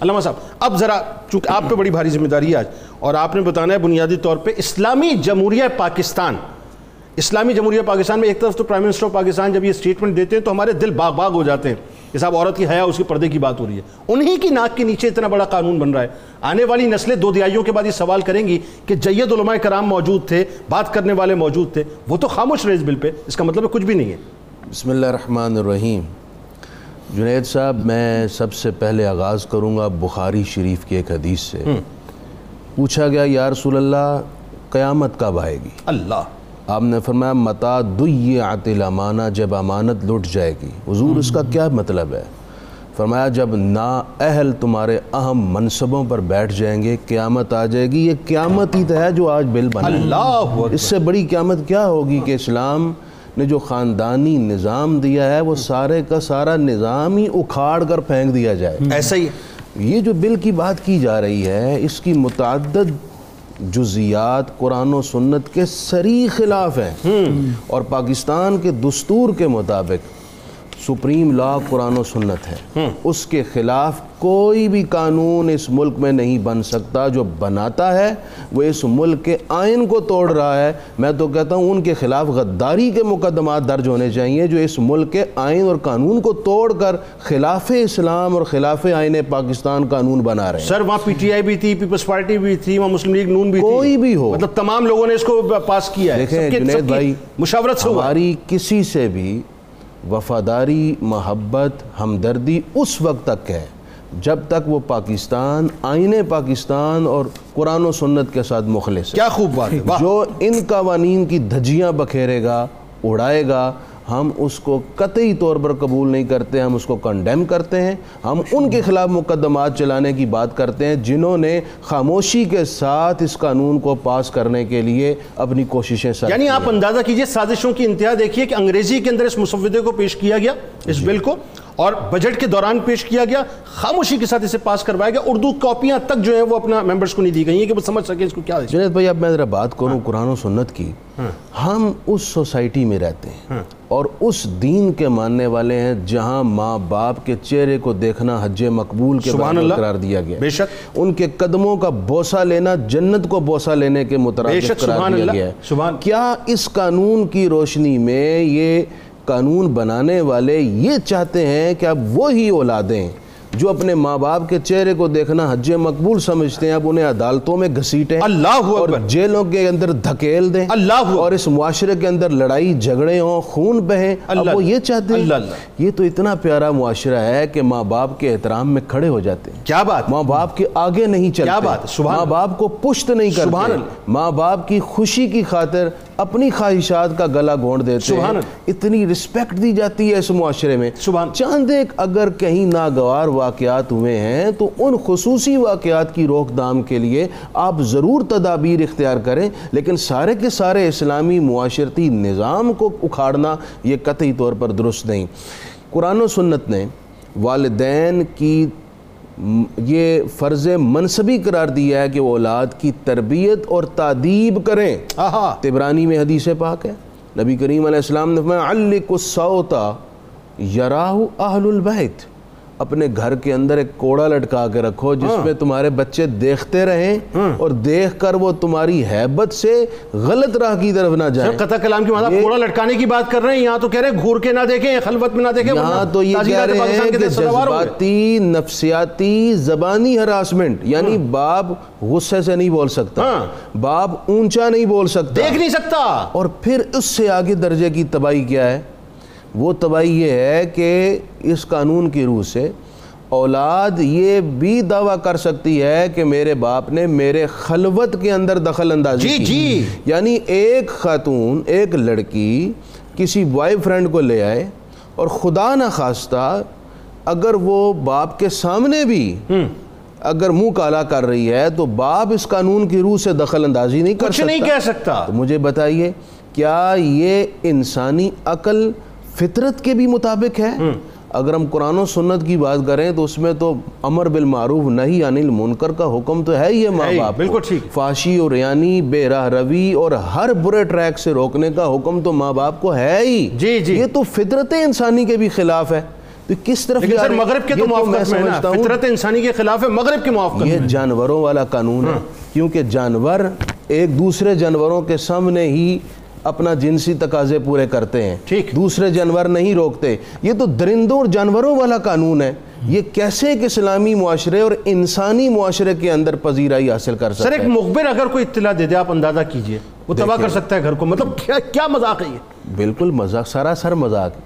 علامہ صاحب، اب ذرا چونکہ آپ پہ بڑی بھاری ذمہ داری ہے آج، اور آپ نے بتانا ہے بنیادی طور پہ اسلامی جمہوریہ پاکستان، اسلامی جمہوریہ پاکستان میں ایک طرف تو پرائم منسٹر آف پاکستان جب یہ اسٹیٹمنٹ دیتے ہیں تو ہمارے دل باغ باغ ہو جاتے ہیں۔ کہ صاحب عورت کی حیا، اس کے پردے کی بات ہو رہی ہے۔ انہی کی ناک کے نیچے اتنا بڑا قانون بن رہا ہے۔ آنے والی نسلیں دو دیائیوں کے بعد یہ سوال کریں گی کہ جید علماء کرام موجود تھے، بات کرنے والے موجود تھے، وہ تو خاموش رہے اس بل پہ، اس کا مطلب ہے کچھ بھی نہیں ہے۔ بسم اللہ الرحمن الرحیم۔ جنید صاحب میں سب سے پہلے آغاز کروں گا بخاری شریف کی ایک حدیث سے۔ پوچھا گیا یا رسول اللہ قیامت کب آئے گی؟ اللہ۔ آپ نے فرمایا متا دیعت الامانہ جب امانت لٹ جائے گی۔ حضور اس کا کیا مطلب ہے؟ فرمایا جب نا اہل تمہارے اہم منصبوں پر بیٹھ جائیں گے قیامت آ جائے گی۔ یہ قیامت ہی تو ہے جو آج بل بنا۔ اللہ۔ اس سے بڑی قیامت کیا ہوگی کہ اسلام نے جو خاندانی نظام دیا ہے وہ سارے کا سارا نظام ہی اکھاڑ کر پھینک دیا جائے۔ ایسا ہی ہے۔ یہ جو بل کی بات کی جا رہی ہے اس کی متعدد جزیات قرآن و سنت کے سری خلاف ہیں۔ اور پاکستان کے دستور کے مطابق سپریم لا قرآن و سنت ہے۔ اس کے خلاف کوئی بھی قانون اس ملک میں نہیں بن سکتا جو بناتا ہے۔ وہ اس ملک کے آئین کو توڑ رہا ہے۔ میں تو کہتا ہوں ان کے خلاف غداری کے مقدمات درج ہونے چاہیے جو اس ملک کے آئین اور قانون کو توڑ کر خلاف اسلام اور خلاف آئین پاکستان قانون بنا رہے ہیں۔ سر وہاں پی ٹی آئی بھی تھی پیپلز پارٹی بھی تھی وہاں مسلم لیگ نون بھی تھی۔ کوئی بھی ہو۔ مطلب تمام لوگوں نے اس کو پاس کیا ہے۔ دیکھیں جنید بھائی مشاورت سے۔ ہماری کسی سے بھی وفاداری محبت ہمدردی اس وقت تک ہے جب تک وہ پاکستان آئین پاکستان اور قرآن و سنت کے ساتھ مخلص ہے۔ کیا خوب بات ہے جو ان قوانین کی دھجیاں بکھیرے گا اڑائے گا ہم اس کو قطعی طور پر قبول نہیں کرتے ہم اس کو کنڈیم کرتے ہیں۔ ہم ان کے خلاف مقدمات چلانے کی بات کرتے ہیں جنہوں نے خاموشی کے ساتھ اس قانون کو پاس کرنے کے لیے اپنی کوششیں یعنی آپ اندازہ کیجیے سازشوں کی انتہا دیکھیے کہ انگریزی کے اندر اس مسودے کو پیش کیا گیا اس بل کو۔ اور بجٹ کے دوران پیش کیا گیا خاموشی کے ساتھ اسے پاس کروایا گیا اردو کاپیاں تک جو ہیں وہ اپنا ممبرز کو نہیں دی گئی ہیں کہ وہ سمجھ سکیں اس کو کیا جنید بھائی اب میں ذرا بات کروں قرآن و سنت کی۔ ہم اس سوسائٹی میں رہتے ہیں اور اس دین کے ماننے والے ہیں جہاں ماں باپ کے چہرے کو دیکھنا حج مقبول کے برابر قرار دیا گیا۔ بے شک۔ ان کے قدموں کا بوسہ لینا جنت کو بوسہ لینے کے مترادف قرار دیا گیا ہے۔ کیا اس قانون کی روشنی میں یہ قانون بنانے والے یہ چاہتے ہیں کہ اب وہی اولادیں جو اپنے ماں باپ کے چہرے کو دیکھنا حج مقبول سمجھتے ہیں اب انہیں عدالتوں میں گھسیٹیں اللہ اور جیلوں کے اندر دھکیل دیں اللہ اکبر۔ اور اس معاشرے کے اندر لڑائی جھگڑے ہوں خون بہیں۔ اب وہ یہ چاہتے ہیں اللہ اللہ یہ تو اتنا پیارا معاشرہ ہے کہ ماں باپ کے احترام میں کھڑے ہو جاتے ہیں۔ کیا بات۔ ماں باپ کے آگے نہیں چلتے۔ کیا بات ماں باپ کو پشت نہیں کرتے۔ ماں باپ کی خوشی کی خاطر اپنی خواہشات کا گلا گھونڈ دیتے سبحان ہیں۔ اتنی رسپیکٹ دی جاتی ہے اس معاشرے میں۔ سبحان چاند ایک اگر کہیں ناگوار واقعات ہوئے ہیں تو ان خصوصی واقعات کی روک تھام کے لیے آپ ضرور تدابیر اختیار کریں۔ لیکن سارے کے سارے اسلامی معاشرتی نظام کو اکھاڑنا یہ قطعی طور پر درست نہیں۔ قرآن و سنت نے والدین کی یہ فرض منصبی قرار دیا ہے کہ وہ اولاد کی تربیت اور تعدیب کریں۔ تبرانی میں حدیث پاک ہے۔ نبی کریم علیہ السلام نے فرمایا علق الصوتا یراہ اہل البیت اپنے گھر کے اندر ایک کوڑا لٹکا کے رکھو جس میں تمہارے بچے دیکھتے رہیں اور دیکھ کر وہ تمہاری حیبت سے غلط راہ کی طرف نہ جائیں قطع کلام کی مطلب کوڑا لٹکانے کی بات کر رہے ہیں یہاں تو کہہ رہے ہیں گھور کے نہ دیکھیں خلوت میں نہ دیکھیں یہاں تو یہ کہہ رہے ہیں کہ۔ جذباتی نفسیاتی زبانی ہراسمنٹ یعنی باپ غصے سے نہیں بول سکتا ہاں۔ باپ اونچا نہیں بول سکتا۔ دیکھ نہیں سکتا۔ اور پھر اس سے آگے درجے کی تباہی کیا ہے؟ وہ تباہی یہ ہے کہ اس قانون کی روح سے اولاد یہ بھی دعویٰ کر سکتی ہے کہ میرے باپ نے میرے خلوت کے اندر دخل اندازی جی کی۔ جی۔ یعنی ایک خاتون ایک لڑکی کسی بوائے فرینڈ کو لے آئے اور خدا نہ خواستہ اگر وہ باپ کے سامنے بھی اگر منہ کالا کر رہی ہے تو باپ اس قانون کی روح سے دخل اندازی نہیں کر کچھ سکتا۔ نہیں کہہ سکتا۔ تو مجھے بتائیے کیا یہ انسانی عقل فطرت کے بھی مطابق ہے۔ اگر ہم قرآن و سنت کی بات کریں تو اس میں تو امر بالمعروف نہیں عن المنکر کا حکم تو ہے ہی ہے ماں باپ۔ بالکل ٹھیک۔ فاشی اور ریانی بے راہ روی اور ہر برے ٹریک سے روکنے کا حکم تو ماں باپ کو ہے ہی۔ جی، جی۔ یہ تو فطرت انسانی کے بھی خلاف ہے۔ تو کس طرف لیکن سر؟ مغرب کے یہ تو موافقت میں ہے فطرت انسانی کے خلاف ہے مغرب کی موافقت یہ جانوروں والا قانون ہے۔ کیونکہ جانور ایک دوسرے جانوروں کے سامنے ہی اپنا جنسی تقاضے پورے کرتے ہیں۔ ٹھیک۔ دوسرے جانور نہیں روکتے۔ یہ تو درندوں اور جانوروں والا قانون ہے۔ یہ کیسے ایک اسلامی معاشرے اور انسانی معاشرے کے اندر پذیرائی حاصل کر سر سکتا ایک مخبر اگر کوئی اطلاع دے دے آپ اندازہ کیجیے۔ وہ تباہ کر سکتا ہے گھر کو۔ مطلب کیا کیا مذاق ہے یہ؟ بالکل مذاق سراسر مذاق۔